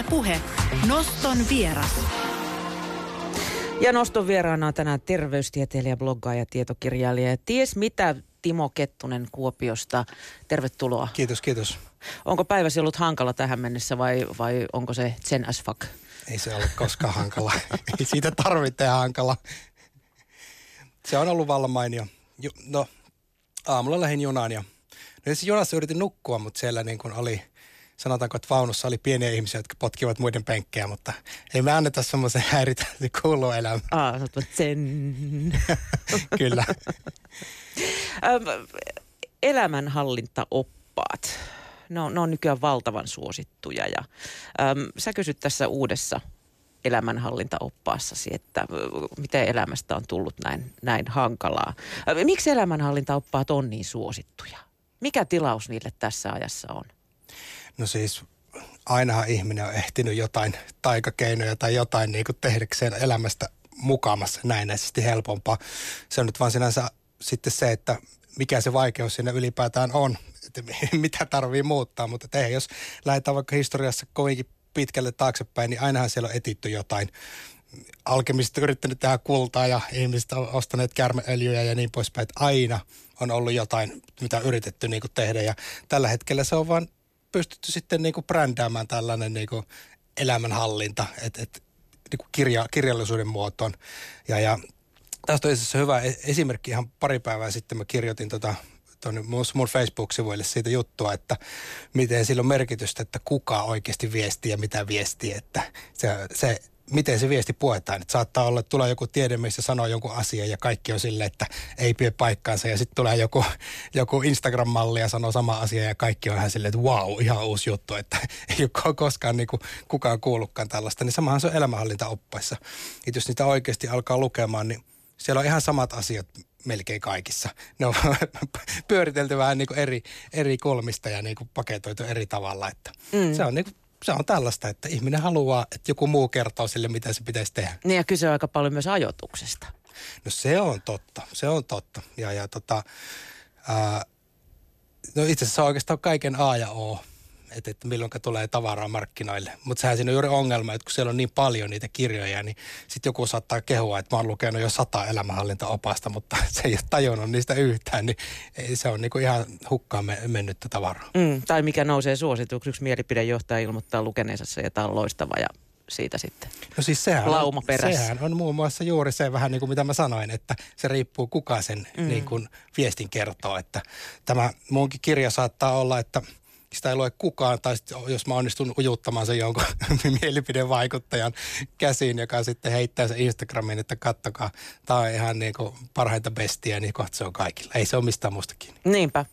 Ylepuhe Noston vieras. Ja noston vieraana on tänään terveystieteilijä, bloggaaja, tietokirjailija ja ties mitä Timo Kettunen Kuopiosta. Tervetuloa. Kiitos, kiitos. Onko päiväsi ollut hankala tähän mennessä vai, vai onko se zen as fuck? Ei se ollut koskaan hankala. Ei siitä tarvitse hankala. Se on ollut vallan mainio. Ju, no, aamulla lähdin junaan ja no, junassa yritin nukkua, mutta siellä niin kuin oli, sanotaanko, että vaunussa oli pieniä ihmisiä, jotka potkivat muiden penkkejä, mutta ei me anneta semmoisen häiritä, että kuuluu elämä. Aa, sä zen. Kyllä. Elämänhallintaoppaat. Ne on, ne on nykyään valtavan suosittuja ja äm, sä kysyt tässä uudessa elämänhallintaoppaassasi, että miten elämästä on tullut näin, näin hankalaa. Miksi elämänhallintaoppaat on niin suosittuja? Mikä tilaus niille tässä ajassa on? No siis ainahan ihminen on ehtinyt jotain taikakeinoja tai jotain niin kuin tehdäkseen elämästä mukaamassa näennäisesti helpompaa. Se on nyt vaan sinänsä sitten se, että mikä se vaikeus siinä ylipäätään on, että mitä tarvii muuttaa, mutta ei, jos lähdetään vaikka historiassa kovinkin pitkälle taaksepäin, niin ainahan siellä on etitty jotain. Alkemiset yrittänyt tehdä kultaa ja ihmiset on ostaneet kärmeöljyjä ja niin poispäin, että aina on ollut jotain, mitä yritetty niin tehdä ja tällä hetkellä se on vaan pystytty sitten niin kuin brändäämään tällainen niin kuin elämänhallinta, että et, niin kirja, kirjallisuuden muotoon. Ja, ja tästä on itse hyvä e-, esimerkki ihan pari päivää sitten mä kirjoitin tota tuonne mun Facebook-sivuille siitä juttua, että miten sillä on merkitystä, että kuka oikeasti viestii ja mitä viestii, että se, se miten se viesti puetaan. Että saattaa olla, että tulee joku tiedemies ja sanoo jonkun asian ja kaikki on sille, että ei pidä paikkaansa. Ja sitten tulee joku, joku Instagram-malli ja sanoo sama asia ja kaikki on ihan silleen, että wow, ihan uusi juttu. Että ei ole koskaan niin kuin kukaan kuullutkaan tällaista. Niin samahan se on elämänhallintaoppaissa. Että jos niitä oikeasti alkaa lukemaan, niin siellä on ihan samat asiat melkein kaikissa. Ne on pyöritelty vähän niin kuin eri, eri kolmista ja niin kuin paketoitu eri tavalla. Että mm. Se on niin kuin se on tällaista, että ihminen haluaa, että joku muu kertoo sille, mitä se pitäisi tehdä. Niin ja kyse aika paljon myös ajoituksesta. No se on totta, se on totta. Ja, ja tota, ää, no itse asiassa oikeastaan kaiken A ja O että, että milloin tulee tavaraa markkinoille. Mutta sehän siinä on juuri ongelma, että kun siellä on niin paljon niitä kirjoja, niin sitten joku saattaa kehua, että mä oon lukenut jo sata elämänhallintaopasta, mutta se ei ole tajunnut niistä yhtään, niin se on niinku ihan hukkaan mennyttä tavaraa. Mm, tai mikä nousee suosituksi, yksi mielipidejohtaja ilmoittaa lukeneensa se, että on loistava ja siitä sitten no siis sehän lauma on, sehän on muun muassa juuri se vähän niin kuin mitä mä sanoin, että se riippuu kuka sen mm. niin kuin viestin kertoo. Että tämä munkin kirja saattaa olla, että – sitä ei lue kukaan, tai jos mä onnistun ujuttamaan sen jonkun mielipidevaikuttajan käsiin, joka sitten heittää sen Instagramiin, että kattokaa, tämä on ihan niin kuin parhaita bestiä, niin kohta se on kaikilla. Ei se ole mistään mustakin. Niinpä.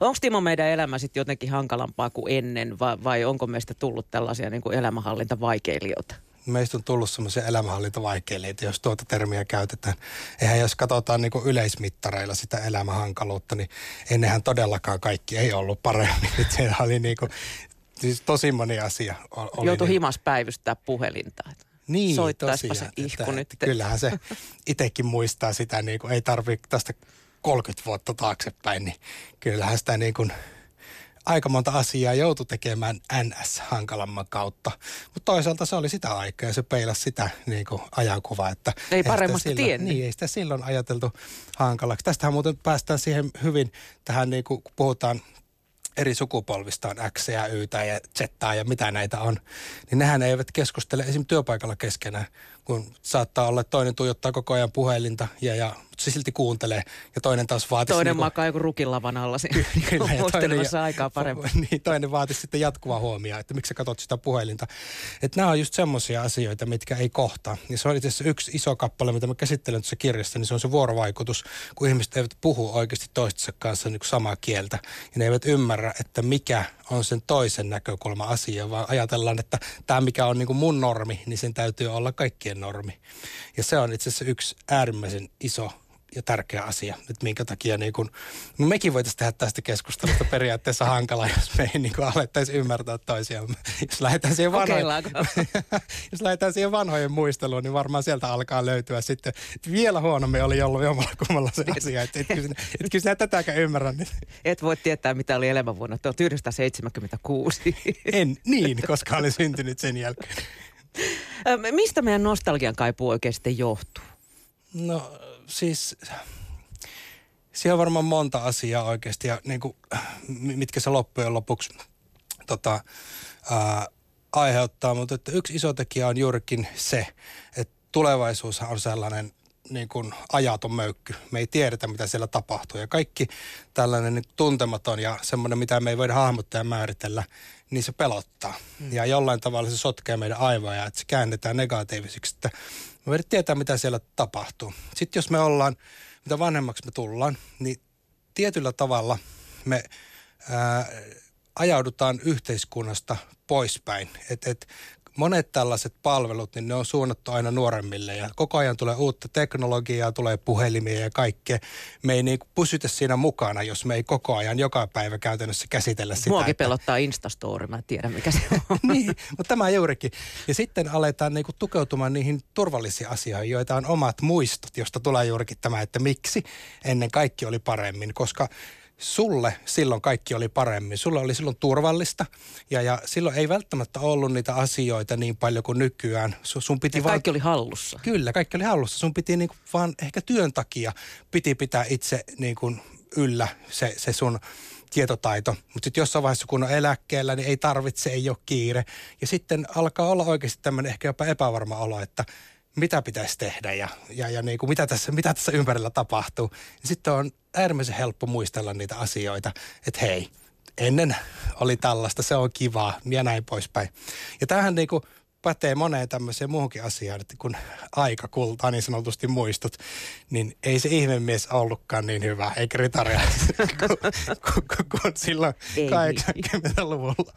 Onko Timo meidän elämä sitten jotenkin hankalampaa kuin ennen vai, vai onko meistä tullut tällaisia niin kuin elämänhallintavaikeilijoita? Meistä on tullut semmoisia elämänhallintavaikeilijoita, jos tuota termiä käytetään. Eihän jos katsotaan niin yleismittareilla sitä elämänhankaluutta, niin ennenhän todellakaan kaikki ei ollut paremmin. Se oli niin kuin, siis tosi moni asia. Oli Joutui niin, himas päivystää puhelinta. Niin, Soittaispa se ihku että, nyt. Että kyllähän se itsekin muistaa sitä, niin kuin, ei tarvitse tästä 30 vuotta taaksepäin, niin kyllähän sitä niin kuin – aika monta asiaa joutui tekemään NS hankalamman kautta. Mutta toisaalta se oli sitä aikaa ja se peilasi sitä niin kuin ajankuvaa. Että ei paremmasta tiennyt. Niin, ei sitä silloin ajateltu hankalaksi. Tästähän muuten päästään siihen hyvin tähän, niin kuin, kun puhutaan eri sukupolvista on X ja Y ja Z ja mitä näitä on, niin nehän eivät keskustele esim. työpaikalla keskenään, kun saattaa olla, että toinen tuijottaa koko ajan puhelinta ja, ja se silti kuuntelee ja toinen taas vaatii... Toinen niinku, makaa joku rukillavan alla kyllä, ja toinen, ja, aikaa paremmin. Niin, toinen vaatii sitten jatkuvaa huomioon, että miksi sä katsot sitä puhelinta. Että nämä on just semmoisia asioita, mitkä ei kohtaa. Ja se on itse asiassa yksi iso kappale, mitä mä käsittelen tuossa kirjassa, niin se on se vuorovaikutus, kun ihmiset eivät puhu oikeasti toistensa kanssa niin samaa kieltä. Ja ne eivät ymmärrä, että mikä on sen toisen näkökulma asia, vaan ajatellaan, että tämä mikä on niin kuin mun normi, niin sen täytyy olla kaikkien normi. Ja se on itse asiassa yksi äärimmäisen iso ja tärkeä asia. Nyt minkä takia niin kun, no mekin voitaisiin tehdä tästä keskustelusta periaatteessa hankala, jos me ei niin alettaisi ymmärtää toisiaan. Jos lähdetään siihen, vanhojen, jos lähdetään siihen vanhojen muisteluun, niin varmaan sieltä alkaa löytyä sitten. Vielä huonommin oli ollut jommalla kummalla se asia, että et, et, et, et sinä tätäkään ymmärrä. Niin. Et voi tietää, mitä oli elämänvuonna 1976. En, niin, koska olin syntynyt sen jälkeen. Mistä meidän nostalgian kaipuu oikeasti johtuu? No siis siellä on varmaan monta asiaa oikeasti ja niin kuin, mitkä se loppujen lopuksi tota, ää, aiheuttaa, mutta että yksi iso tekijä on juurikin se, että tulevaisuus on sellainen niin kuin ajaton möykky. Me ei tiedetä, mitä siellä tapahtuu. Ja kaikki tällainen niin tuntematon ja semmoinen, mitä me ei voida hahmottaa ja määritellä, niin se pelottaa. Mm. Ja jollain tavalla se sotkee meidän aivoja, että se käännetään negatiivisiksi. Että me voidaan tietää, mitä siellä tapahtuu. Sitten jos me ollaan, mitä vanhemmaksi me tullaan, niin tietyllä tavalla me ää, ajaudutaan yhteiskunnasta poispäin. Et, et monet tällaiset palvelut, niin ne on suunnattu aina nuoremmille ja koko ajan tulee uutta teknologiaa, tulee puhelimia ja kaikkea. Me ei niin pysytä siinä mukana, jos me ei koko ajan joka päivä käytännössä käsitellä sitä. Muakin että... pelottaa Instastory, mä tiedän mikä se on. niin, mutta tämä juurikin. Ja sitten aletaan niin kuin tukeutumaan niihin turvallisiin asioihin, joita on omat muistot, josta tulee juurikin tämä, että miksi ennen kaikki oli paremmin, koska sulle silloin kaikki oli paremmin. Sulle oli silloin turvallista ja, ja silloin ei välttämättä ollut niitä asioita niin paljon kuin nykyään. Sun, sun piti ja vaan, kaikki oli hallussa. Kyllä, kaikki oli hallussa. Sun piti niin kuin vaan ehkä työn takia piti pitää itse niin kuin yllä se, se sun tietotaito. Mutta sitten jossain vaiheessa, kun on eläkkeellä, niin ei tarvitse, ei ole kiire. Ja sitten alkaa olla oikeasti tämmöinen ehkä jopa epävarma olo, että mitä pitäisi tehdä ja, ja, ja niin kuin mitä, tässä, mitä tässä ympärillä tapahtuu. Ja sitten on äärimmäisen helppo muistella niitä asioita, että hei, ennen oli tällaista, se on kivaa ja näin poispäin. Ja tämähän niin kuin pätee moneen tämmöiseen muuhunkin asiaan, että kun aika kultaa niin sanotusti muistut, niin ei se ihmemies ollutkaan niin hyvä, eikä ritaria kuin silloin 80-luvulla.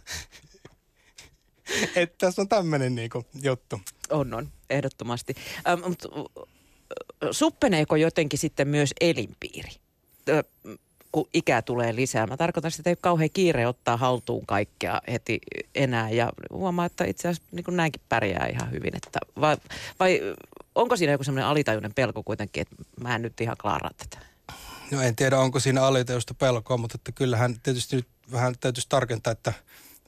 Että tässä on tämmöinen niinku juttu. On, on, ehdottomasti. Ähm, mutta suppeneeko jotenkin sitten myös elinpiiri? kun ikä tulee lisää. Mä tarkoitan sitä, että ei ole kauhean kiire ottaa haltuun kaikkea heti enää ja huomaa, että itse asiassa niin näinkin pärjää ihan hyvin. Että vai, vai onko siinä joku semmoinen alitajuinen pelko kuitenkin, että mä en nyt ihan klaaraa tätä? No en tiedä, onko siinä alitajuista pelkoa, mutta että kyllähän tietysti nyt vähän täytyisi tarkentaa, että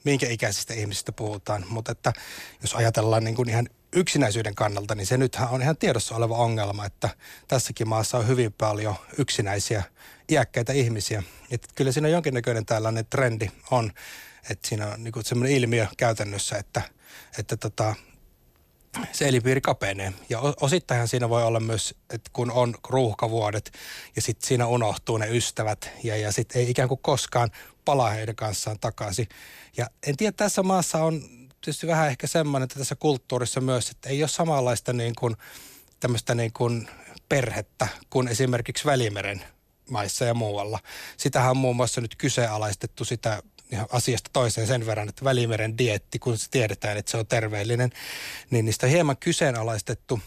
minkä ikäisistä ihmisistä puhutaan. Mutta että jos ajatellaan niin kuin ihan yksinäisyyden kannalta, niin se nythän on ihan tiedossa oleva ongelma, että tässäkin maassa on hyvin paljon yksinäisiä, iäkkäitä ihmisiä. Että kyllä siinä jonkinnäköinen tällainen trendi on, että siinä on niin semmoinen ilmiö käytännössä, että, että tota, se elipiiri kapenee. Ja osittain siinä voi olla myös, että kun on ruuhkavuodet ja sitten siinä unohtuu ne ystävät ja, ja sitten ei ikään kuin koskaan palaa heidän kanssaan takaisin. Ja en tiedä, tässä maassa on tietysti vähän ehkä semmoinen, että tässä kulttuurissa myös, että ei ole samanlaista niin kuin, tämmöistä niin kuin perhettä kuin esimerkiksi Välimeren maissa ja muualla. Sitähän on muun muassa nyt kyseenalaistettu sitä asiasta toiseen sen verran, että Välimeren dietti, kun se tiedetään, että se on terveellinen, niin niistä on hieman kyseenalaistettu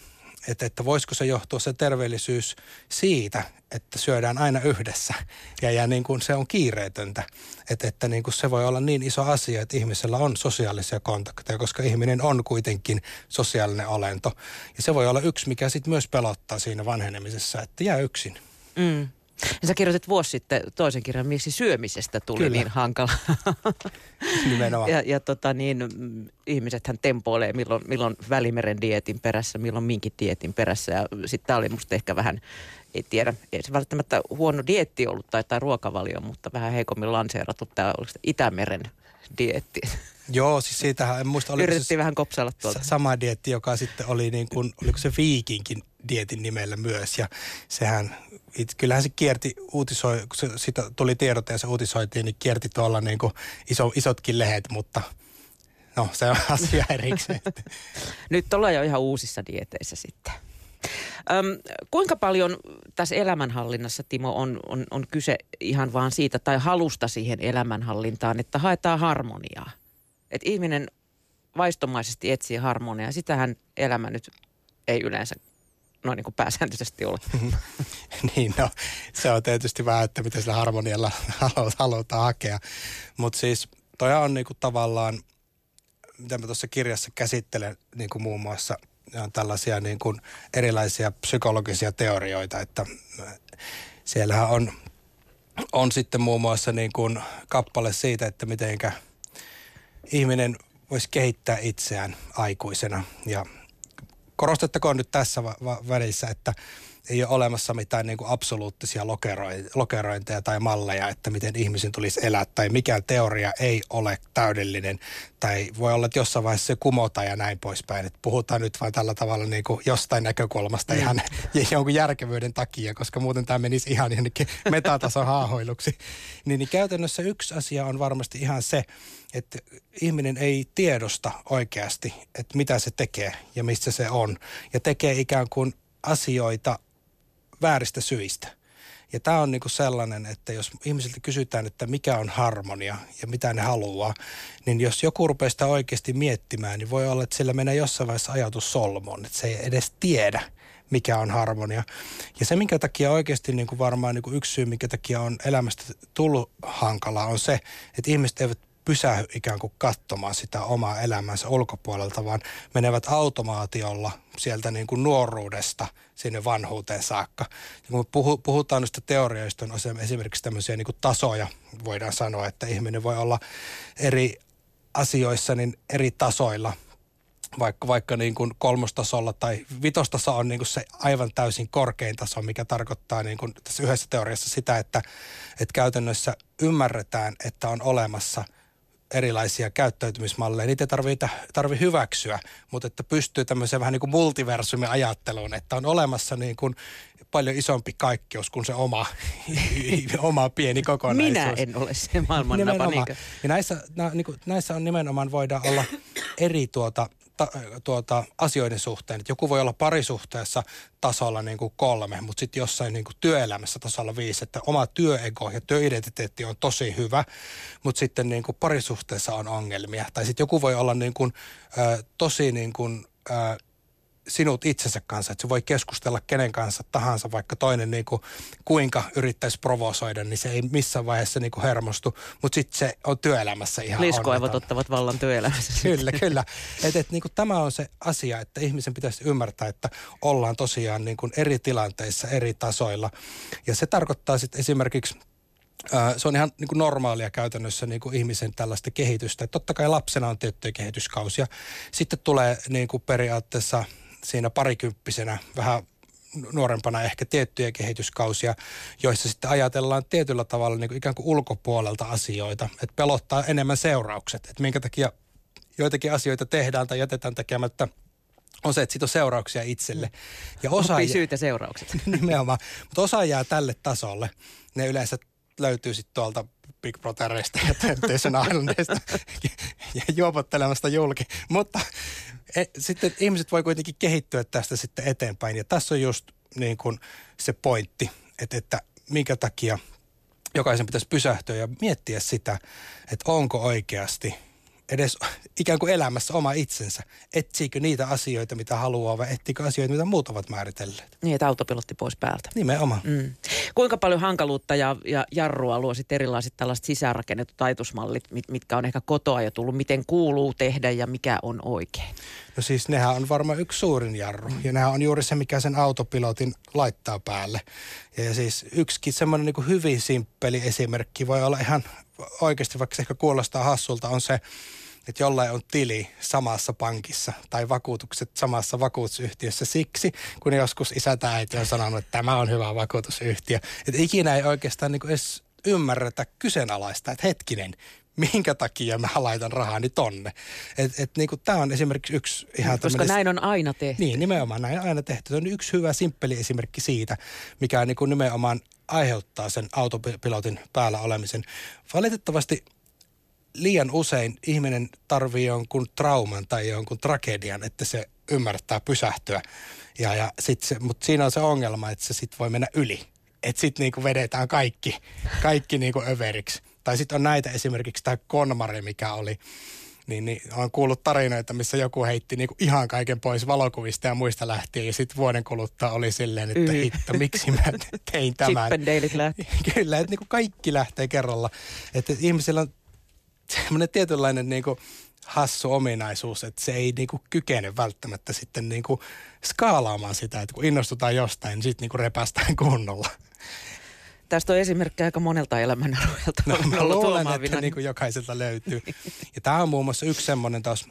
että, että voisiko se johtua se terveellisyys siitä, että syödään aina yhdessä ja, ja niin kuin se on kiireetöntä. Että, että niin kuin se voi olla niin iso asia, että ihmisellä on sosiaalisia kontakteja, koska ihminen on kuitenkin sosiaalinen olento. Ja se voi olla yksi, mikä sitten myös pelottaa siinä vanhenemisessa, että jää yksin. Mm. Ja sä kirjoitit vuosi sitten toisen kirjan, miksi syömisestä tuli Kyllä. niin hankala. Nimenomaan. Ja, ja tota niin, ihmisethän tempoilee milloin, milloin välimeren dietin perässä, milloin minkin dietin perässä. Ja sitten tämä oli musta ehkä vähän, ei tiedä, ei se välttämättä huono dietti ollut tai, tai ruokavalio, mutta vähän heikommin lanseerattu tämä Itämeren dietti. Joo, siis siitähän en muista. Yritettiin se vähän kopsailla tuolta. Sama dietti, joka sitten oli niin kuin, oliko se viikinkin dietin nimellä myös. Ja sehän, it, kyllähän se kierti, uutisoi, kun se, sitä tuli tiedote ja se uutisoitiin, niin kierti tuolla niin kuin iso, isotkin lehet, mutta no se on asia erikseen. Nyt ollaan jo ihan uusissa dieteissä sitten. Öm, kuinka paljon tässä elämänhallinnassa, Timo, on, on, on kyse ihan vaan siitä tai halusta siihen elämänhallintaan, että haetaan harmoniaa? Että ihminen vaistomaisesti etsii harmoniaa. Sitähän elämä nyt ei yleensä noin niin kuin pääsääntöisesti ole. niin no, se on tietysti vähän, että miten sillä harmonialla halutaan hakea. Mutta siis toi on niinku tavallaan, mitä mä tuossa kirjassa käsittelen niin kuin muun muassa on tällaisia niin kuin erilaisia psykologisia teorioita, että siellähän on, on sitten muun muassa niin kuin kappale siitä, että mitenkä ihminen voisi kehittää itseään aikuisena ja korostettakoon nyt tässä välissä, että ei ole olemassa mitään niin kuin absoluuttisia lokerointeja tai malleja, että miten ihmisen tulisi elää, tai mikään teoria ei ole täydellinen, tai voi olla, että jossain vaiheessa se kumota ja näin poispäin. Että puhutaan nyt vain tällä tavalla niin kuin jostain näkökulmasta mm. ihan jonkun järkevyyden takia, koska muuten tämä menisi ihan jonnekin metatason haahoiluksi. Niin, niin käytännössä yksi asia on varmasti ihan se, että ihminen ei tiedosta oikeasti, että mitä se tekee ja missä se on. Ja tekee ikään kuin asioita vääristä syistä. Ja tämä on niinku sellainen, että jos ihmisiltä kysytään, että mikä on harmonia ja mitä ne haluaa, niin jos joku rupeaa sitä oikeasti miettimään, niin voi olla, että sillä menee jossain vaiheessa ajatus solmoon, että se ei edes tiedä, mikä on harmonia. Ja se, minkä takia oikeasti niin kuin varmaan niin kuin yksi syy, minkä takia on elämästä tullut hankalaa, on se, että ihmiset eivät pysähy ikään kuin katsomaan sitä omaa elämänsä ulkopuolelta, vaan menevät automaatiolla sieltä niin kuin nuoruudesta sinne vanhuuteen saakka. Ja kun puhutaan näistä teorioista, on esimerkiksi tämmöisiä niin kuin tasoja, voidaan sanoa, että ihminen voi olla eri asioissa niin eri tasoilla – vaikka, vaikka niin kuin kolmostasolla tai vitostaso on niin kuin se aivan täysin korkein taso, mikä tarkoittaa niin kuin tässä yhdessä teoriassa sitä, että, että käytännössä ymmärretään, että on olemassa – erilaisia käyttäytymismalleja. Niitä ei tarvitse tarvi hyväksyä, mutta että pystyy tämmöiseen vähän niin kuin multiversumin ajatteluun, että on olemassa niin kuin paljon isompi kaikkeus kuin se oma, oma pieni kokonaisuus. Minä en ole se maailman napa. Ja näissä, nä, niin kuin, näissä on nimenomaan voidaan olla eri tuota, ta, tuota, asioiden suhteen. Et joku voi olla parisuhteessa tasolla niin kuin kolme, mutta sitten jossain niin kuin työelämässä tasolla viisi, että oma työego ja työidentiteetti on tosi hyvä, mutta sitten niin kuin parisuhteessa on ongelmia. Tai sitten joku voi olla niin kuin, ö, tosi niin kuin, ö, sinut itsensä kanssa, että se voi keskustella kenen kanssa tahansa, vaikka toinen niin kuin, kuinka yrittäisi provosoida, niin se ei missään vaiheessa niin kuin hermostu, mutta sitten se on työelämässä ihan Liskoaivot ottavat vallan työelämässä. kyllä, kyllä. Et, et, niin kuin, tämä on se asia, että ihmisen pitäisi ymmärtää, että ollaan tosiaan niin kuin eri tilanteissa, eri tasoilla. Ja se tarkoittaa sitten esimerkiksi se on ihan niin kuin normaalia käytännössä niin kuin ihmisen tällaista kehitystä. Totta kai lapsena on tiettyjä kehityskausia. Sitten tulee niin kuin periaatteessa siinä parikymppisenä vähän nuorempana ehkä tiettyjä kehityskausia, joissa sitten ajatellaan tietyllä tavalla niin kuin ikään kuin ulkopuolelta asioita, että pelottaa enemmän seuraukset, että minkä takia joitakin asioita tehdään tai jätetään tekemättä on se, että siitä on seurauksia itselle. Ja osa Oppii syyt seuraukset. Nimenomaan. Mutta osa jää tälle tasolle. Ne yleensä löytyy sitten tuolta Big Brotherista ja Temptation Islandista ja juopottelemasta julki. Mutta e, sitten ihmiset voi kuitenkin kehittyä tästä sitten eteenpäin. Ja tässä on just niin kuin se pointti, että, että minkä takia jokaisen pitäisi pysähtyä ja miettiä sitä, että onko oikeasti – edes ikään kuin elämässä oma itsensä. Etsiikö niitä asioita, mitä haluaa vai etsikö asioita, mitä muut ovat määritelleet? Niin, että autopilotti pois päältä. Nimenomaan. Mm. Kuinka paljon hankaluutta ja, ja jarrua luo sitten erilaiset tällaiset sisäänrakennetut ajatusmallit, mit, mitkä on ehkä kotoa jo tullut, miten kuuluu tehdä ja mikä on oikein? No siis nehän on varmaan yksi suurin jarru ja nehän on juuri se, mikä sen autopilotin laittaa päälle. Ja siis yksikin semmoinen niin hyvin simppeli esimerkki voi olla ihan oikeasti, vaikka se ehkä kuulostaa hassulta, on se, että jollain on tili samassa pankissa tai vakuutukset samassa vakuutusyhtiössä siksi, kun joskus isä tai äiti on sanonut, että tämä on hyvä vakuutusyhtiö. Että ikinä ei oikeastaan niin edes ymmärretä kyseenalaista, että hetkinen, minkä takia mä laitan rahani tonne. Et, et niin tämä on esimerkiksi yksi ihan Koska tämmönen, näin on aina tehty. Niin, nimenomaan näin on aina tehty. Se on yksi hyvä, simppeli esimerkki siitä, mikä niin kuin nimenomaan aiheuttaa sen autopilotin päällä olemisen. Valitettavasti liian usein ihminen tarvii jonkun trauman tai jonkun tragedian, että se ymmärtää pysähtyä. Ja, ja mutta siinä on se ongelma, että se sitten voi mennä yli. Että sitten niinku vedetään kaikki, kaikki niinku överiksi. Tai sitten on näitä esimerkiksi tämä Konmari, mikä oli niin, niin on kuullut tarinoita, missä joku heitti niin kuin ihan kaiken pois valokuvista ja muista lähtien. Ja sitten vuoden kuluttua oli silleen, että mm. hitto, miksi mä tein tämän. lähti. Kyllä, että niin kuin kaikki lähtee kerralla. Että ihmisillä on semmoinen tietynlainen niin kuin hassu ominaisuus, että se ei niinku kykene välttämättä sitten niinku skaalaamaan sitä, että kun innostutaan jostain, niin sitten niinku repästään kunnolla. Tästä on esimerkki aika monelta elämänalueelta. No, mä luulen, että niin kuin jokaiselta löytyy. Ja tämä on muun muassa yksi semmoinen taas,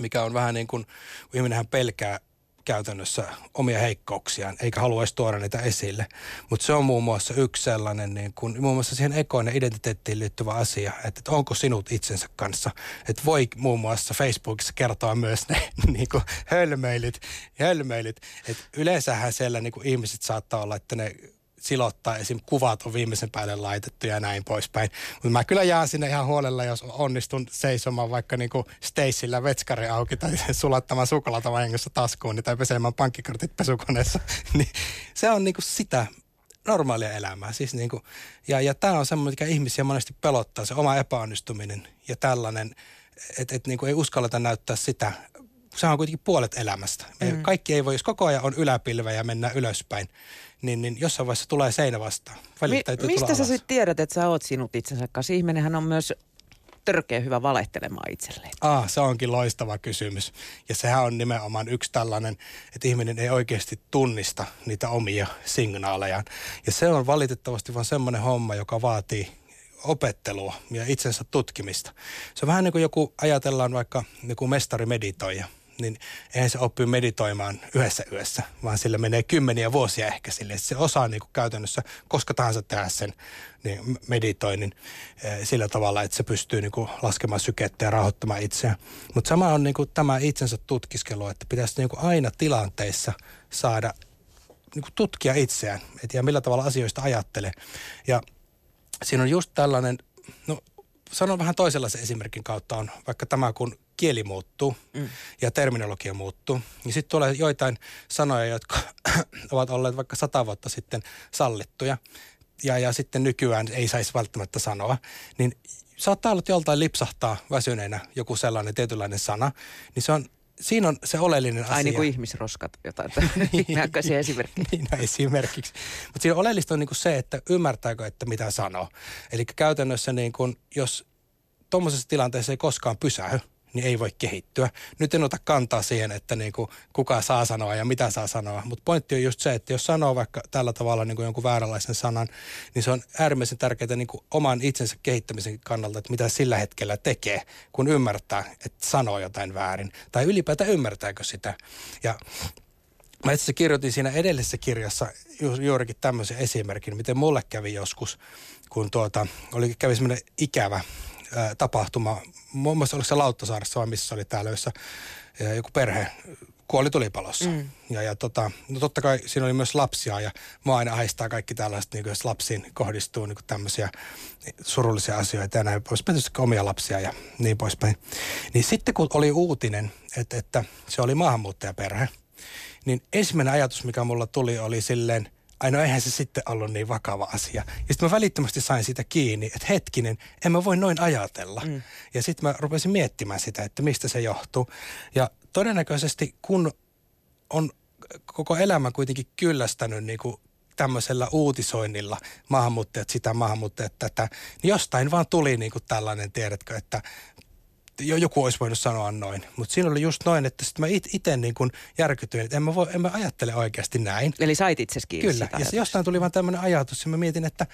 mikä on vähän niin kuin, kun ihminenhän pelkää käytännössä omia heikkouksiaan, eikä haluaisi tuoda niitä esille. Mutta se on muun muassa yksi sellainen, niin kun, muun muassa siihen ekoon ja identiteettiin liittyvä asia, että, että onko sinut itsensä kanssa. Että voi muun muassa Facebookissa kertoa myös ne niin kuin hölmöilyt, hölmöilyt. Että yleensähän siellä niin kuin ihmiset saattaa olla, että ne silottaa, esim. kuvat on viimeisen päälle laitettu ja näin poispäin. Mutta mä kyllä jaan sinne ihan huolella, jos onnistun seisomaan vaikka niinku Stacyllä vetskari auki tai sulattamaan suklaata vahingossa taskuun niin tai pesemään pankkikortit pesukoneessa. niin se on niinku sitä normaalia elämää. Siis niinku, ja, ja tämä on semmoinen, mikä ihmisiä monesti pelottaa, se oma epäonnistuminen ja tällainen, että et niinku ei uskalleta näyttää sitä se on kuitenkin puolet elämästä. Mm. Kaikki ei voi, jos koko ajan on yläpilve ja mennään ylöspäin, niin, niin jossain vaiheessa tulee seinä vastaan. Mi- mistä sä sitten tiedät, että sä oot sinut itsensä kanssa? Ihminenhän on myös törkeä hyvä valehtelemaan itselleen. Ah, se onkin loistava kysymys. Ja sehän on nimenomaan yksi tällainen, että ihminen ei oikeasti tunnista niitä omia signaalejaan. Ja se on valitettavasti vaan semmoinen homma, joka vaatii opettelua ja itsensä tutkimista. Se on vähän niin kuin joku, ajatellaan vaikka joku mestari meditoija – niin eihän se oppi meditoimaan yhdessä yössä, vaan sillä menee kymmeniä vuosia ehkä sille. Se osaa niin kuin käytännössä koska tahansa tehdä sen niin meditoinnin eh, sillä tavalla, että se pystyy niin kuin laskemaan sykettä ja rahoittamaan itseään. Mutta sama on niin kuin tämä itsensä tutkiskelu, että pitäisi niin kuin aina tilanteissa saada niin kuin tutkia itseään, et ja millä tavalla asioista ajattelee. Ja siinä on just tällainen, no sanon vähän toisenlaisen esimerkin kautta on vaikka tämä, kun kieli muuttuu mm. ja terminologia muuttuu. niin sitten tulee joitain sanoja, jotka ovat olleet vaikka sata vuotta sitten sallittuja ja, ja sitten nykyään ei saisi välttämättä sanoa. Niin saattaa olla, että joltain lipsahtaa väsyneenä joku sellainen tietynlainen sana, niin se on siinä on se oleellinen asia. Ai niin kuin ihmisroskat, jotain näköisiä esimerkkejä. niin, no esimerkiksi. Mutta siinä oleellista on niin kuin se, että ymmärtääkö, että mitä sanoo. Eli käytännössä niin kuin, jos tuommoisessa tilanteessa ei koskaan pysähy, niin ei voi kehittyä. Nyt en ota kantaa siihen, että niin kuin kuka saa sanoa ja mitä saa sanoa, mutta pointti on just se, että jos sanoo vaikka tällä tavalla niin kuin jonkun vääränlaisen sanan, niin se on äärimmäisen tärkeää niin kuin oman itsensä kehittämisen kannalta, että mitä sillä hetkellä tekee, kun ymmärtää, että sanoo jotain väärin. Tai ylipäätään ymmärtääkö sitä. Ja Mä itse kirjoitin siinä edellisessä kirjassa ju- juurikin tämmöisen esimerkin, miten mulle kävi joskus, kun tuota, oli, kävi semmoinen ikävä ää, tapahtuma. Muun muassa oliko se Lauttasaaressa vai missä oli täällä, jossa joku perhe kuoli tulipalossa. Mm. Ja, ja tota, no totta kai siinä oli myös lapsia ja mua aina ahistaa kaikki tällaiset, niin jos lapsiin kohdistuu niin tämmöisiä surullisia asioita ja näin pois, tietysti omia lapsia ja niin poispäin. Niin sitten kun oli uutinen, että, että se oli maahanmuuttajaperhe, niin ensimmäinen ajatus, mikä mulla tuli, oli silleen – ai no eihän se sitten ollut niin vakava asia. Ja sitten mä välittömästi sain sitä kiinni, että hetkinen, en mä voi noin ajatella. Mm. Ja sitten mä rupesin miettimään sitä, että mistä se johtuu. Ja todennäköisesti kun on koko elämä kuitenkin kyllästänyt niin kuin tämmöisellä uutisoinnilla, maahanmuuttajat sitä, maahanmuuttajat tätä, niin jostain vaan tuli niin kuin tällainen, tiedätkö, että jo joku olisi voinut sanoa noin. Mutta siinä oli just noin, että sitten mä itse niin kuin järkytyin, että en mä, voi, en mä ajattele oikeasti näin. Eli sait itse kiinni Kyllä, ja jostain tuli vaan tämmöinen ajatus, ja mä mietin, että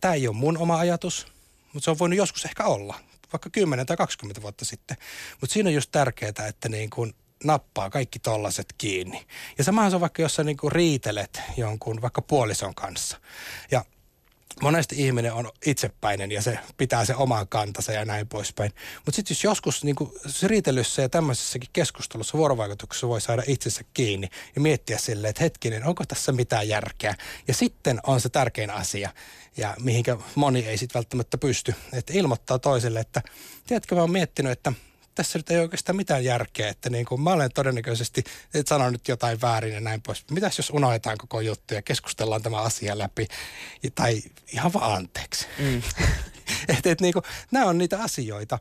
tämä ei ole mun oma ajatus, mutta se on voinut joskus ehkä olla, vaikka 10 tai 20 vuotta sitten. Mutta siinä on just tärkeää, että niin kuin nappaa kaikki tollaset kiinni. Ja samahan se on vaikka, jos sä niin kuin riitelet jonkun vaikka puolison kanssa. Ja monesti ihminen on itsepäinen ja se pitää se oman kantansa ja näin poispäin. Mutta sitten jos joskus niin riitelyssä ja tämmöisessäkin keskustelussa, vuorovaikutuksessa voi saada itsensä kiinni ja miettiä silleen, että hetkinen, onko tässä mitään järkeä. Ja sitten on se tärkein asia ja mihinkä moni ei sitten välttämättä pysty. Että ilmoittaa toiselle, että tiedätkö mä oon miettinyt, että – tässä nyt ei oikeastaan mitään järkeä, että niin kuin mä olen todennäköisesti et sanonut jotain väärin ja näin pois. Mitäs jos unohdetaan koko juttu ja keskustellaan tämä asia läpi tai ihan vaan anteeksi. Mm. et, et, niin kuin, nämä on niitä asioita,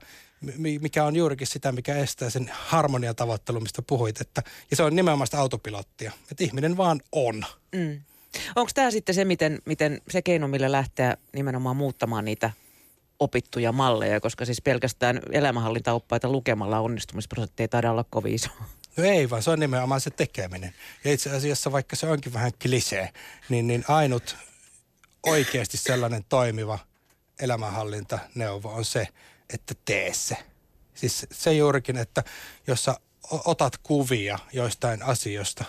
mikä on juurikin sitä, mikä estää sen harmoniatavoittelun, mistä puhuit. Että, ja se on nimenomaan sitä autopilottia, että ihminen vaan on. Mm. Onko tämä sitten se, miten, miten se keino, millä lähteä nimenomaan muuttamaan niitä opittuja malleja, koska siis pelkästään elämänhallintaoppaita lukemalla onnistumisprosentti ei taida olla kovin iso. No ei vaan, se on nimenomaan se tekeminen. Ja itse asiassa vaikka se onkin vähän klisee, niin, niin ainut oikeasti sellainen toimiva elämänhallintaneuvo on se, että tee se. Siis se juurikin, että jos sä otat kuvia joistain asioista,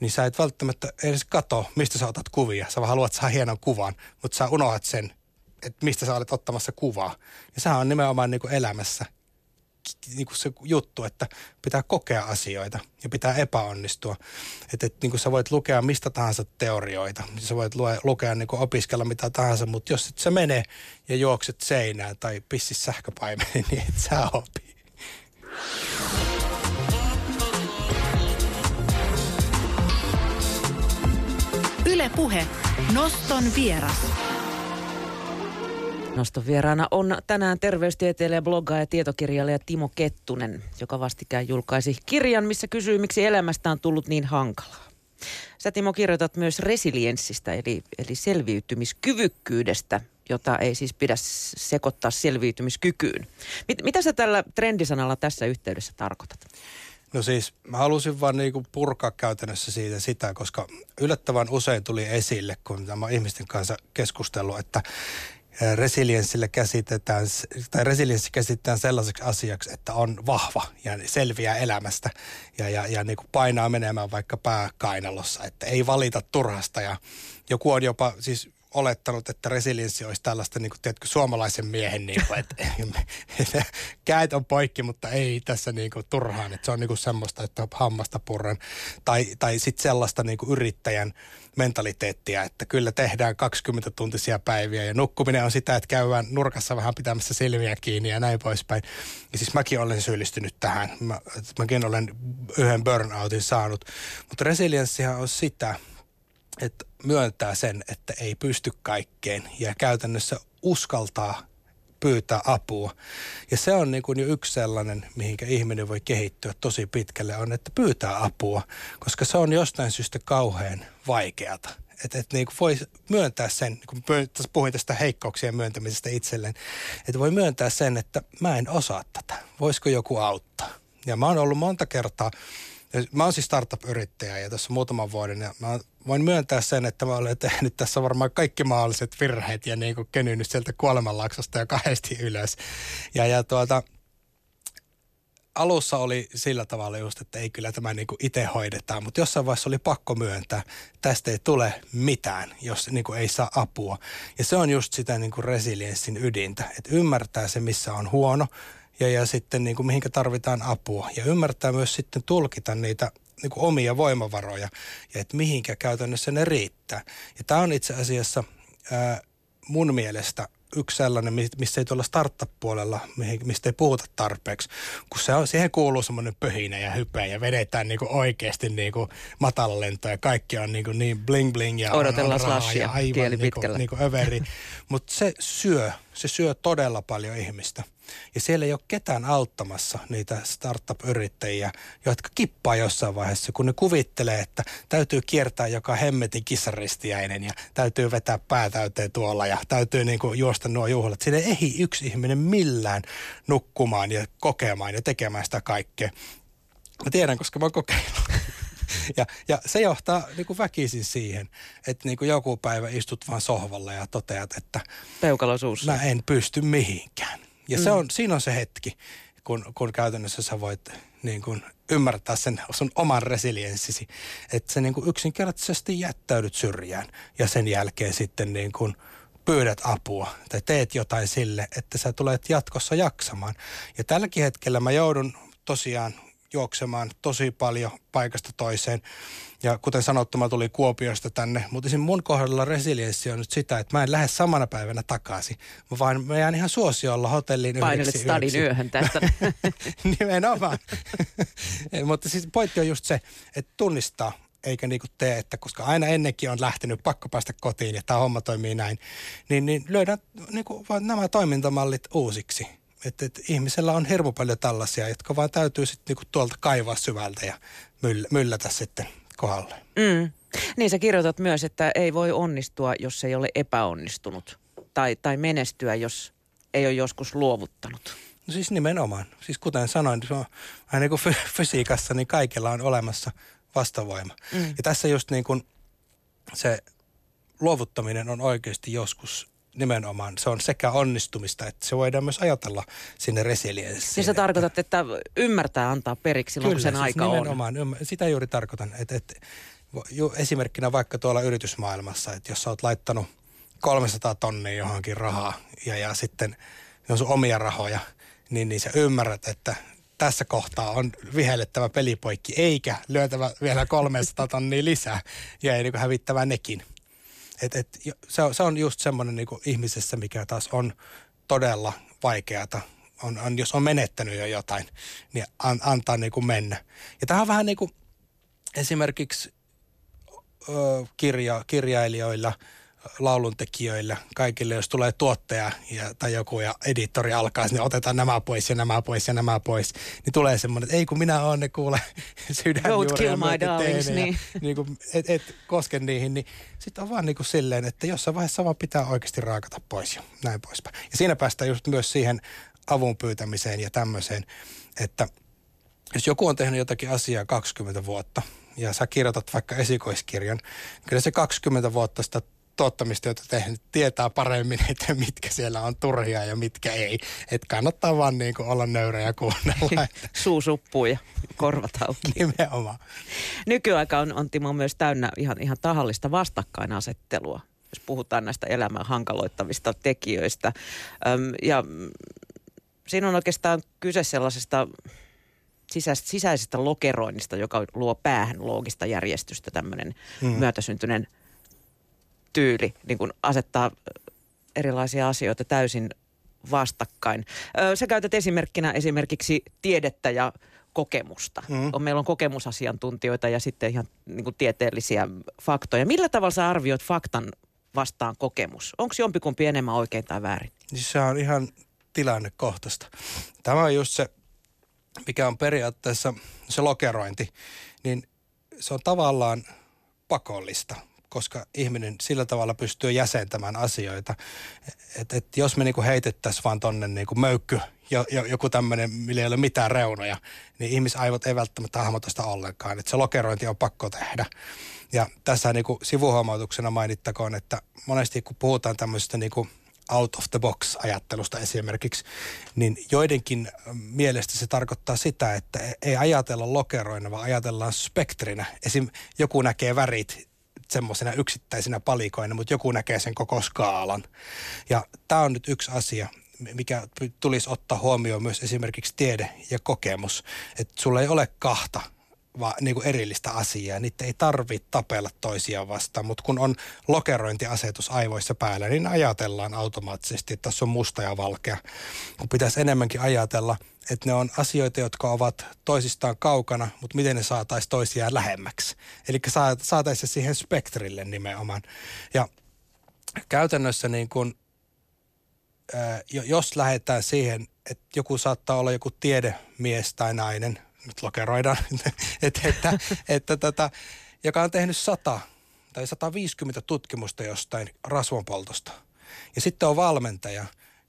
niin sä et välttämättä edes kato, mistä sä otat kuvia. Sä vaan haluat saada hienon kuvan, mutta sä unohdat sen, että mistä sä olet ottamassa kuvaa. Ja sehän on nimenomaan niin kuin elämässä niin kuin se juttu, että pitää kokea asioita ja pitää epäonnistua. Että et, niin kuin sä voit lukea mistä tahansa teorioita, sä voit lue, lukea niin kuin opiskella mitä tahansa, mutta jos et sä mene ja juokset seinään tai pissis sähköpaimeen, niin et sä opi. Ylepuhe Noston vieras. Noston vieraana on tänään terveystieteilijä, bloggaaja ja tietokirjailija Timo Kettunen, joka vastikään julkaisi kirjan, missä kysyy, miksi elämästä on tullut niin hankalaa. Sä Timo kirjoitat myös resilienssistä, eli, eli selviytymiskyvykkyydestä, jota ei siis pidä sekoittaa selviytymiskykyyn. Mit, mitä sä tällä trendisanalla tässä yhteydessä tarkoitat? No siis mä halusin vaan niinku purkaa käytännössä siitä sitä, koska yllättävän usein tuli esille, kun tämä ihmisten kanssa keskustellut, että resilienssillä käsitetään, tai resilienssi käsitetään sellaiseksi asiaksi, että on vahva ja selviää elämästä ja, ja, ja niin kuin painaa menemään vaikka pääkainalossa, että ei valita turhasta ja joku on jopa siis olettanut, että resilienssi olisi tällaista niin kuin, tiedätkö, suomalaisen miehen, niin kuin, että, että käet on poikki, mutta ei tässä niin kuin, turhaan. Että se on niin kuin semmoista, että hammasta purren. Tai, tai sitten sellaista niin kuin yrittäjän mentaliteettia, että kyllä tehdään 20-tuntisia päiviä ja nukkuminen on sitä, että käydään nurkassa vähän pitämässä silmiä kiinni ja näin poispäin. Ja siis mäkin olen syyllistynyt tähän. Mä, mäkin olen yhden burnoutin saanut. Mutta resilienssihan on sitä, että myöntää sen, että ei pysty kaikkeen ja käytännössä uskaltaa pyytää apua. Ja se on niin kuin jo yksi sellainen, mihinkä ihminen voi kehittyä tosi pitkälle, on, että pyytää apua, koska se on jostain syystä kauhean vaikeata. Että et niin voi myöntää sen, kun puhuin tästä heikkouksien myöntämisestä itselleen, että voi myöntää sen, että mä en osaa tätä. Voisiko joku auttaa? Ja mä oon ollut monta kertaa, mä oon siis startup-yrittäjä ja tässä muutaman vuoden ja mä voin myöntää sen, että mä olen tehnyt tässä varmaan kaikki mahdolliset virheet ja niin kuin kenynyt sieltä kuolemanlaksosta ja kahdesti ylös. Ja, ja tuota, alussa oli sillä tavalla just, että ei kyllä tämä niin itse hoidetaan, mutta jossain vaiheessa oli pakko myöntää, tästä ei tule mitään, jos niin kuin ei saa apua. Ja se on just sitä niin kuin resilienssin ydintä, että ymmärtää se, missä on huono ja, ja sitten niin kuin mihinkä tarvitaan apua. Ja ymmärtää myös sitten tulkita niitä niin kuin omia voimavaroja ja että mihinkä käytännössä ne riittää. Ja tämä on itse asiassa ää, mun mielestä yksi sellainen, missä ei tuolla startup-puolella, mistä ei puhuta tarpeeksi, kun se on, siihen kuuluu semmoinen pöhinä ja hype ja vedetään niinku oikeasti niinku matallentoa ja kaikki on niinku niin bling bling ja Odotellaan on, on ja aivan kieli niinku, niinku överi. Mutta se syö, se syö todella paljon ihmistä. Ja siellä ei ole ketään auttamassa niitä startup-yrittäjiä, jotka kippaa jossain vaiheessa, kun ne kuvittelee, että täytyy kiertää joka hemmetin kissaristiäinen ja täytyy vetää pää täyteen tuolla ja täytyy niin kuin juosta nuo juhlat. Siinä ei yksi ihminen millään nukkumaan ja kokemaan ja tekemään sitä kaikkea. Mä tiedän, koska mä oon kokeillut. Ja, ja se johtaa niin kuin väkisin siihen, että niin kuin joku päivä istut vaan sohvalla ja toteat, että Peukalo mä en pysty mihinkään. Ja mm. se on, siinä on se hetki, kun, kun käytännössä sä voit niin kuin ymmärtää sen sun oman resilienssisi. Että sä niin kuin yksinkertaisesti jättäydyt syrjään ja sen jälkeen sitten niin kuin pyydät apua tai teet jotain sille, että sä tulet jatkossa jaksamaan. Ja tälläkin hetkellä mä joudun tosiaan juoksemaan tosi paljon paikasta toiseen. Ja kuten sanottu, mä tulin Kuopiosta tänne, mutta siinä mun kohdalla resilienssi on nyt sitä, että mä en lähde samana päivänä takaisin, vaan mä jään ihan suosiolla hotelliin Painelet yhdeksi stadin yöhön tästä. Nimenomaan. mutta siis pointti on just se, että tunnistaa, eikä niinku tee, että koska aina ennenkin on lähtenyt pakko päästä kotiin ja tämä homma toimii näin, niin, niin löydän niinku vaan nämä toimintamallit uusiksi. Että et ihmisellä on hirmu paljon tällaisia, jotka vaan täytyy sitten niinku tuolta kaivaa syvältä ja myll- myllätä sitten kohdalle. Mm. Niin sä kirjoitat myös, että ei voi onnistua, jos ei ole epäonnistunut. Tai, tai menestyä, jos ei ole joskus luovuttanut. No siis nimenomaan. Siis kuten sanoin, se on vähän niin kuin fysiikassa, niin kaikilla on olemassa vastavoima. Mm. Ja tässä just niin kuin se luovuttaminen on oikeasti joskus nimenomaan, se on sekä onnistumista, että se voidaan myös ajatella sinne resilienssiin. Niin sä tarkoitat, että ymmärtää antaa periksi silloin, Kyllä, kun sen siis aika nimenomaan, on. sitä juuri tarkoitan. Että, että, esimerkkinä vaikka tuolla yritysmaailmassa, että jos sä oot laittanut 300 tonnia johonkin rahaa ja, ja sitten ne on sun omia rahoja, niin, niin sä ymmärrät, että tässä kohtaa on vihellettävä pelipoikki, eikä lyötävä vielä 300 tonnia lisää ja ei niin hävittävä nekin. Et, et, se, on, se on just semmoinen niin ihmisessä, mikä taas on todella vaikeata. On, on, jos on menettänyt jo jotain, niin an, antaa niin kuin mennä. Ja tämä on vähän niin kuin esimerkiksi ö, kirja, kirjailijoilla – lauluntekijöille, kaikille, jos tulee tuottaja ja, tai joku ja editori alkaa, niin otetaan nämä pois ja nämä pois ja nämä pois, niin tulee semmoinen, että ei kun minä olen ne kuule sydänjuuria myöten niin. niin kuin, et, et koske niihin, niin sitten on vaan niin kuin silleen, että jossain vaiheessa vaan pitää oikeasti raakata pois ja näin poispäin. Ja siinä päästään just myös siihen avun pyytämiseen ja tämmöiseen, että jos joku on tehnyt jotakin asiaa 20 vuotta, ja sä kirjoitat vaikka esikoiskirjan, kyllä se 20 vuotta sitä tuottamistyötä tehnyt tietää paremmin, että mitkä siellä on turhia ja mitkä ei. Että kannattaa vaan niin kuin olla nöyrä ja kuunnella. Suu suppuu ja korvat auki. Nimenomaan. Nykyaika on, on Timo myös täynnä ihan, ihan tahallista vastakkainasettelua, jos puhutaan näistä elämän hankaloittavista tekijöistä. Öm, ja siinä on oikeastaan kyse sellaisesta sisäisestä, lokeroinnista, joka luo päähän loogista järjestystä, tämmöinen mm. myötäsyntyinen – tyyli niin kuin asettaa erilaisia asioita täysin vastakkain. Sä käytät esimerkkinä esimerkiksi tiedettä ja kokemusta. Mm. On, meillä on kokemusasiantuntijoita ja sitten ihan niin kuin tieteellisiä faktoja. Millä tavalla sä arvioit faktan vastaan kokemus? Onko jompikumpi enemmän oikein tai väärin? Se on ihan tilannekohtaista. Tämä on just se, mikä on periaatteessa se lokerointi, niin se on tavallaan pakollista koska ihminen sillä tavalla pystyy jäsentämään asioita. Että et jos me niinku heitettäisiin vaan tonne niinku möykky, jo, jo, joku tämmöinen, millä ei ole mitään reunoja, niin ihmisaivot ei välttämättä hahmota sitä ollenkaan. Että se lokerointi on pakko tehdä. Ja tässä niinku sivuhuomautuksena mainittakoon, että monesti kun puhutaan tämmöisestä niinku out of the box ajattelusta esimerkiksi, niin joidenkin mielestä se tarkoittaa sitä, että ei ajatella lokeroina, vaan ajatellaan spektrinä. Esim. joku näkee värit semmoisena yksittäisinä palikoina, mutta joku näkee sen koko skaalan. Ja tämä on nyt yksi asia, mikä tulisi ottaa huomioon myös esimerkiksi tiede ja kokemus. Että sulla ei ole kahta vaan niin kuin erillistä asiaa. Niitä ei tarvitse tapella toisiaan vastaan, mutta kun on lokerointiasetus aivoissa päällä, niin ajatellaan automaattisesti, että tässä on musta ja valkea. Kun pitäisi enemmänkin ajatella, että ne on asioita, jotka ovat toisistaan kaukana, mutta miten ne saataisiin toisiaan lähemmäksi. Eli saataisiin siihen spektrille nimenomaan. Ja käytännössä niin kun, jos lähdetään siihen, että joku saattaa olla joku tiedemies tai nainen, nyt lokeroidaan, että, että, että tota, joka on tehnyt 100 tai 150 tutkimusta jostain rasvonpoltosta. Ja sitten on valmentaja,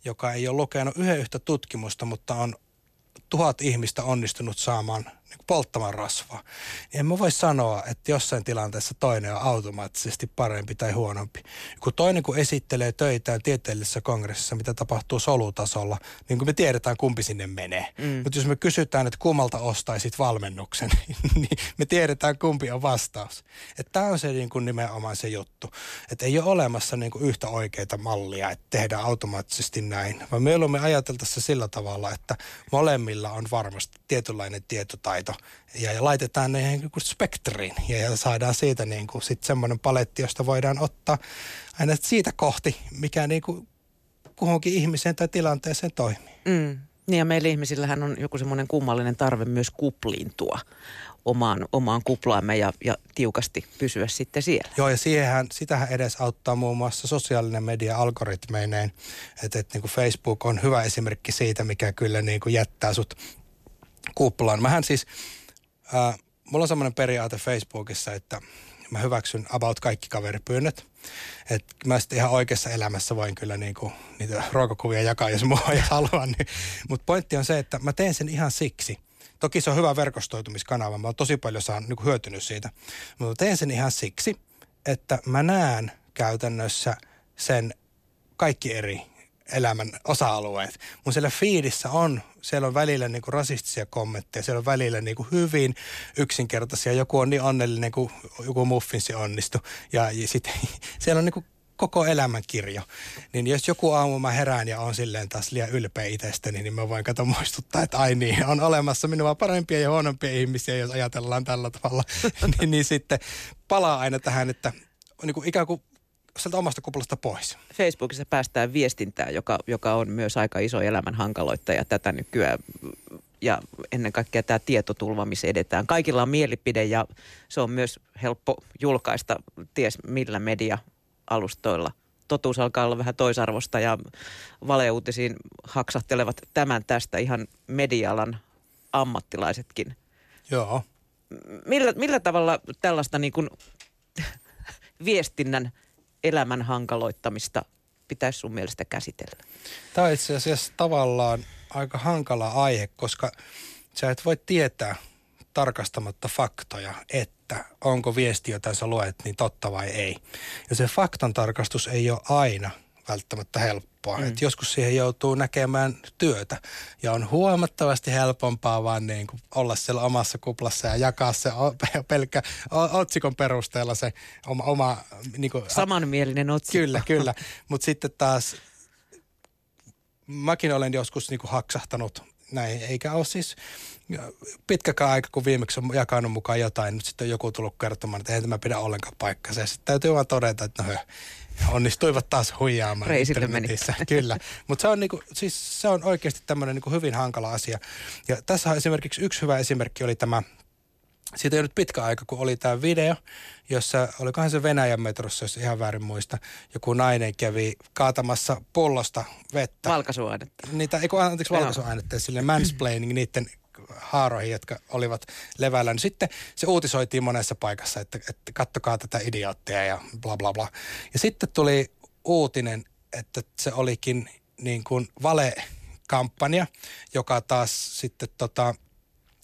joka ei ole lukenut yhden yhtä tutkimusta, mutta on tuhat ihmistä onnistunut saamaan polttamaan rasvaa. Niin en mä voi sanoa, että jossain tilanteessa toinen on automaattisesti parempi tai huonompi. Kun toinen kun esittelee töitään tieteellisessä kongressissa, mitä tapahtuu solutasolla, niin kun me tiedetään kumpi sinne menee. Mm. Mutta jos me kysytään, että kummalta ostaisit valmennuksen, niin me tiedetään kumpi on vastaus. Tämä on se niin kuin nimenomaan se juttu. Että ei ole olemassa niin kuin yhtä oikeita mallia, että tehdään automaattisesti näin. Vaan me ajateltaisiin sillä tavalla, että molemmilla on varmasti tietynlainen tietotaito taito ja, ja laitetaan ne niin kuin spektriin ja, ja saadaan siitä niin kuin sit semmoinen paletti, josta voidaan ottaa aina siitä kohti, mikä niin kuin kuhunkin ihmiseen tai tilanteeseen toimii. Mm. Niin ja meillä ihmisillähän on joku semmoinen kummallinen tarve myös kupliintua omaan, omaan kuplaamme ja, ja tiukasti pysyä sitten siellä. Joo, ja siihenhän, sitähän edes auttaa muun muassa sosiaalinen media algoritmeineen. Että et, niin Facebook on hyvä esimerkki siitä, mikä kyllä niin kuin jättää sut kuplaan. Mähän siis, äh, mulla on semmoinen periaate Facebookissa, että mä hyväksyn about kaikki kaveripyynnöt. Että mä sitten ihan oikeassa elämässä voin kyllä niinku niitä ruokakuvia jakaa, jos mua jos haluan. Niin. Mutta pointti on se, että mä teen sen ihan siksi. Toki se on hyvä verkostoitumiskanava, mä oon tosi paljon saan niinku hyötynyt siitä. Mutta teen sen ihan siksi, että mä näen käytännössä sen kaikki eri elämän osa-alueet. Mun siellä fiidissä on, siellä on välillä niinku rasistisia kommentteja, siellä on välillä niinku hyvin yksinkertaisia. Joku on niin onnellinen kuin joku muffinsi onnistu. Ja, ja sitten siellä on niinku koko elämän kirjo. Niin jos joku aamu mä herään ja on silleen taas liian ylpeä itsestäni, niin mä voin kato muistuttaa, että ai niin, on olemassa minua parempia ja huonompia ihmisiä, jos ajatellaan tällä tavalla. niin, niin sitten palaa aina tähän, että niin kuin ikään kuin sieltä omasta kuplasta pois. Facebookissa päästään viestintään, joka, joka on myös aika iso elämän hankaloittaja tätä nykyään. Ja ennen kaikkea tämä tietotulva, missä edetään. Kaikilla on mielipide ja se on myös helppo julkaista ties millä media-alustoilla. Totuus alkaa olla vähän toisarvosta ja valeuutisiin haksahtelevat tämän tästä ihan medialan ammattilaisetkin. Joo. Millä, millä tavalla tällaista niin kuin viestinnän elämän hankaloittamista pitäisi sun mielestä käsitellä? Tämä on itse asiassa tavallaan aika hankala aihe, koska sä et voi tietää tarkastamatta faktoja, että onko viesti, jota sä luet, niin totta vai ei. Ja se faktan tarkastus ei ole aina välttämättä helppoa. Mm. Et joskus siihen joutuu näkemään työtä ja on huomattavasti helpompaa vaan niin kuin olla siellä omassa kuplassa ja jakaa se pelkkä otsikon perusteella se oma... oma niin kuin, Samanmielinen otsikko. Kyllä, kyllä. Mutta sitten taas mäkin olen joskus niin kuin haksahtanut näin, eikä ole siis pitkäkään aika, kun viimeksi on jakanut mukaan jotain, nyt sitten on joku tullut kertomaan, että ei tämä pidä ollenkaan paikkansa. Ja sitten täytyy vaan todeta, että no, onnistuivat taas huijaamaan Reisille meni. Kyllä, mutta se on, niinku, siis se on oikeasti tämmöinen niinku hyvin hankala asia. Ja tässä esimerkiksi yksi hyvä esimerkki oli tämä, siitä ei nyt pitkä aika, kun oli tämä video, jossa, olikohan se Venäjän metrossa, jos ihan väärin muista, joku nainen kävi kaatamassa pullosta vettä. Valkaisuainetta. Niitä, ei kun anteeksi valkaisuainetta, sille mansplaining niiden haaroihin, jotka olivat levällä. Niin sitten se uutisoitiin monessa paikassa, että, että kattokaa tätä idioottia ja bla bla bla. Ja sitten tuli uutinen, että se olikin niin kuin vale-kampanja, joka taas sitten tota,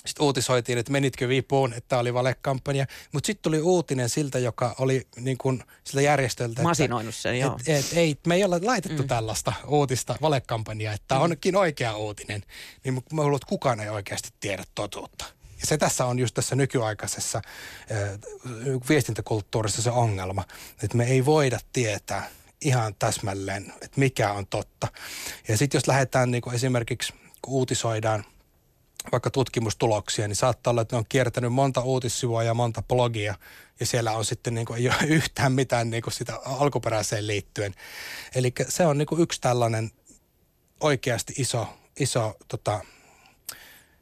sitten uutisoitiin, että menitkö vipuun, että oli valekampanja. Mutta sitten tuli uutinen siltä, joka oli niin kuin siltä järjestöltä. Masinoinut sen, joo. Et, et, ei, me ei ole laitettu mm. tällaista uutista valekampanjaa, että mm. onkin oikea uutinen. Niin mä luulen, että kukaan ei oikeasti tiedä totuutta. Ja se tässä on just tässä nykyaikaisessa äh, viestintäkulttuurissa se ongelma, että me ei voida tietää ihan täsmälleen, että mikä on totta. Ja sitten jos lähdetään niin kuin esimerkiksi, kun uutisoidaan – vaikka tutkimustuloksia, niin saattaa olla, että ne on kiertänyt monta uutissivua ja monta blogia, ja siellä on sitten niin kuin, ei ole yhtään mitään niin kuin sitä alkuperäiseen liittyen. Eli se on niin kuin yksi tällainen oikeasti iso, iso tota,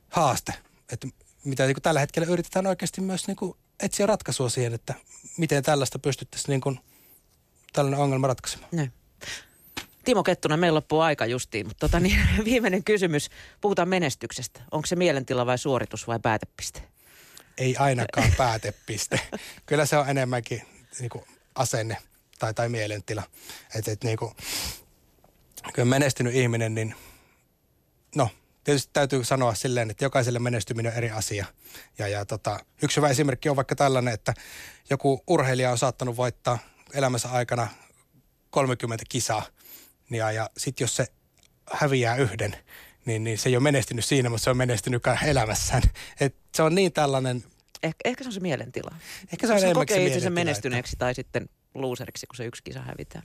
haaste, että mitä niin kuin tällä hetkellä yritetään oikeasti myös niin kuin etsiä ratkaisua siihen, että miten tällaista pystyttäisiin niin kuin, tällainen ongelma ratkaisemaan. Ne. Timo Kettunen, meillä loppuu aika justiin, mutta tota, niin, viimeinen kysymys. Puhutaan menestyksestä. Onko se mielentila vai suoritus vai päätepiste? Ei ainakaan päätepiste. Kyllä se on enemmänkin niin kuin asenne tai, tai mielentila. Että et, niin kuin, kyllä menestynyt ihminen, niin no tietysti täytyy sanoa silleen, että jokaiselle menestyminen on eri asia. Ja, ja tota, yksi hyvä esimerkki on vaikka tällainen, että joku urheilija on saattanut voittaa elämänsä aikana 30 kisaa – ja, ja sitten jos se häviää yhden, niin, niin se ei ole menestynyt siinä, mutta se on menestynyt elämässään. Et se on niin tällainen... Eh, ehkä se on se mielentila. Ehkä se on enemmän kokee itse menestyneeksi että... tai sitten loseriksi, kun se yksi kisa hävitään.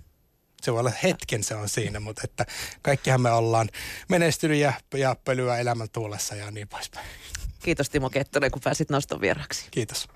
Se voi olla hetken se on siinä, mutta että kaikkihan me ollaan menestynyt ja, ja pölyä elämän tuulessa ja niin poispäin. Kiitos Timo Kettonen, kun pääsit noston vieraksi. Kiitos.